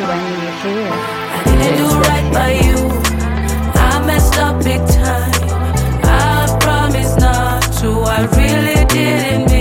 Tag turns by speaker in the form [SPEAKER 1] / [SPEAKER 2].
[SPEAKER 1] when you.
[SPEAKER 2] I didn't do right by you. I messed up big time. I promise not to. I really didn't.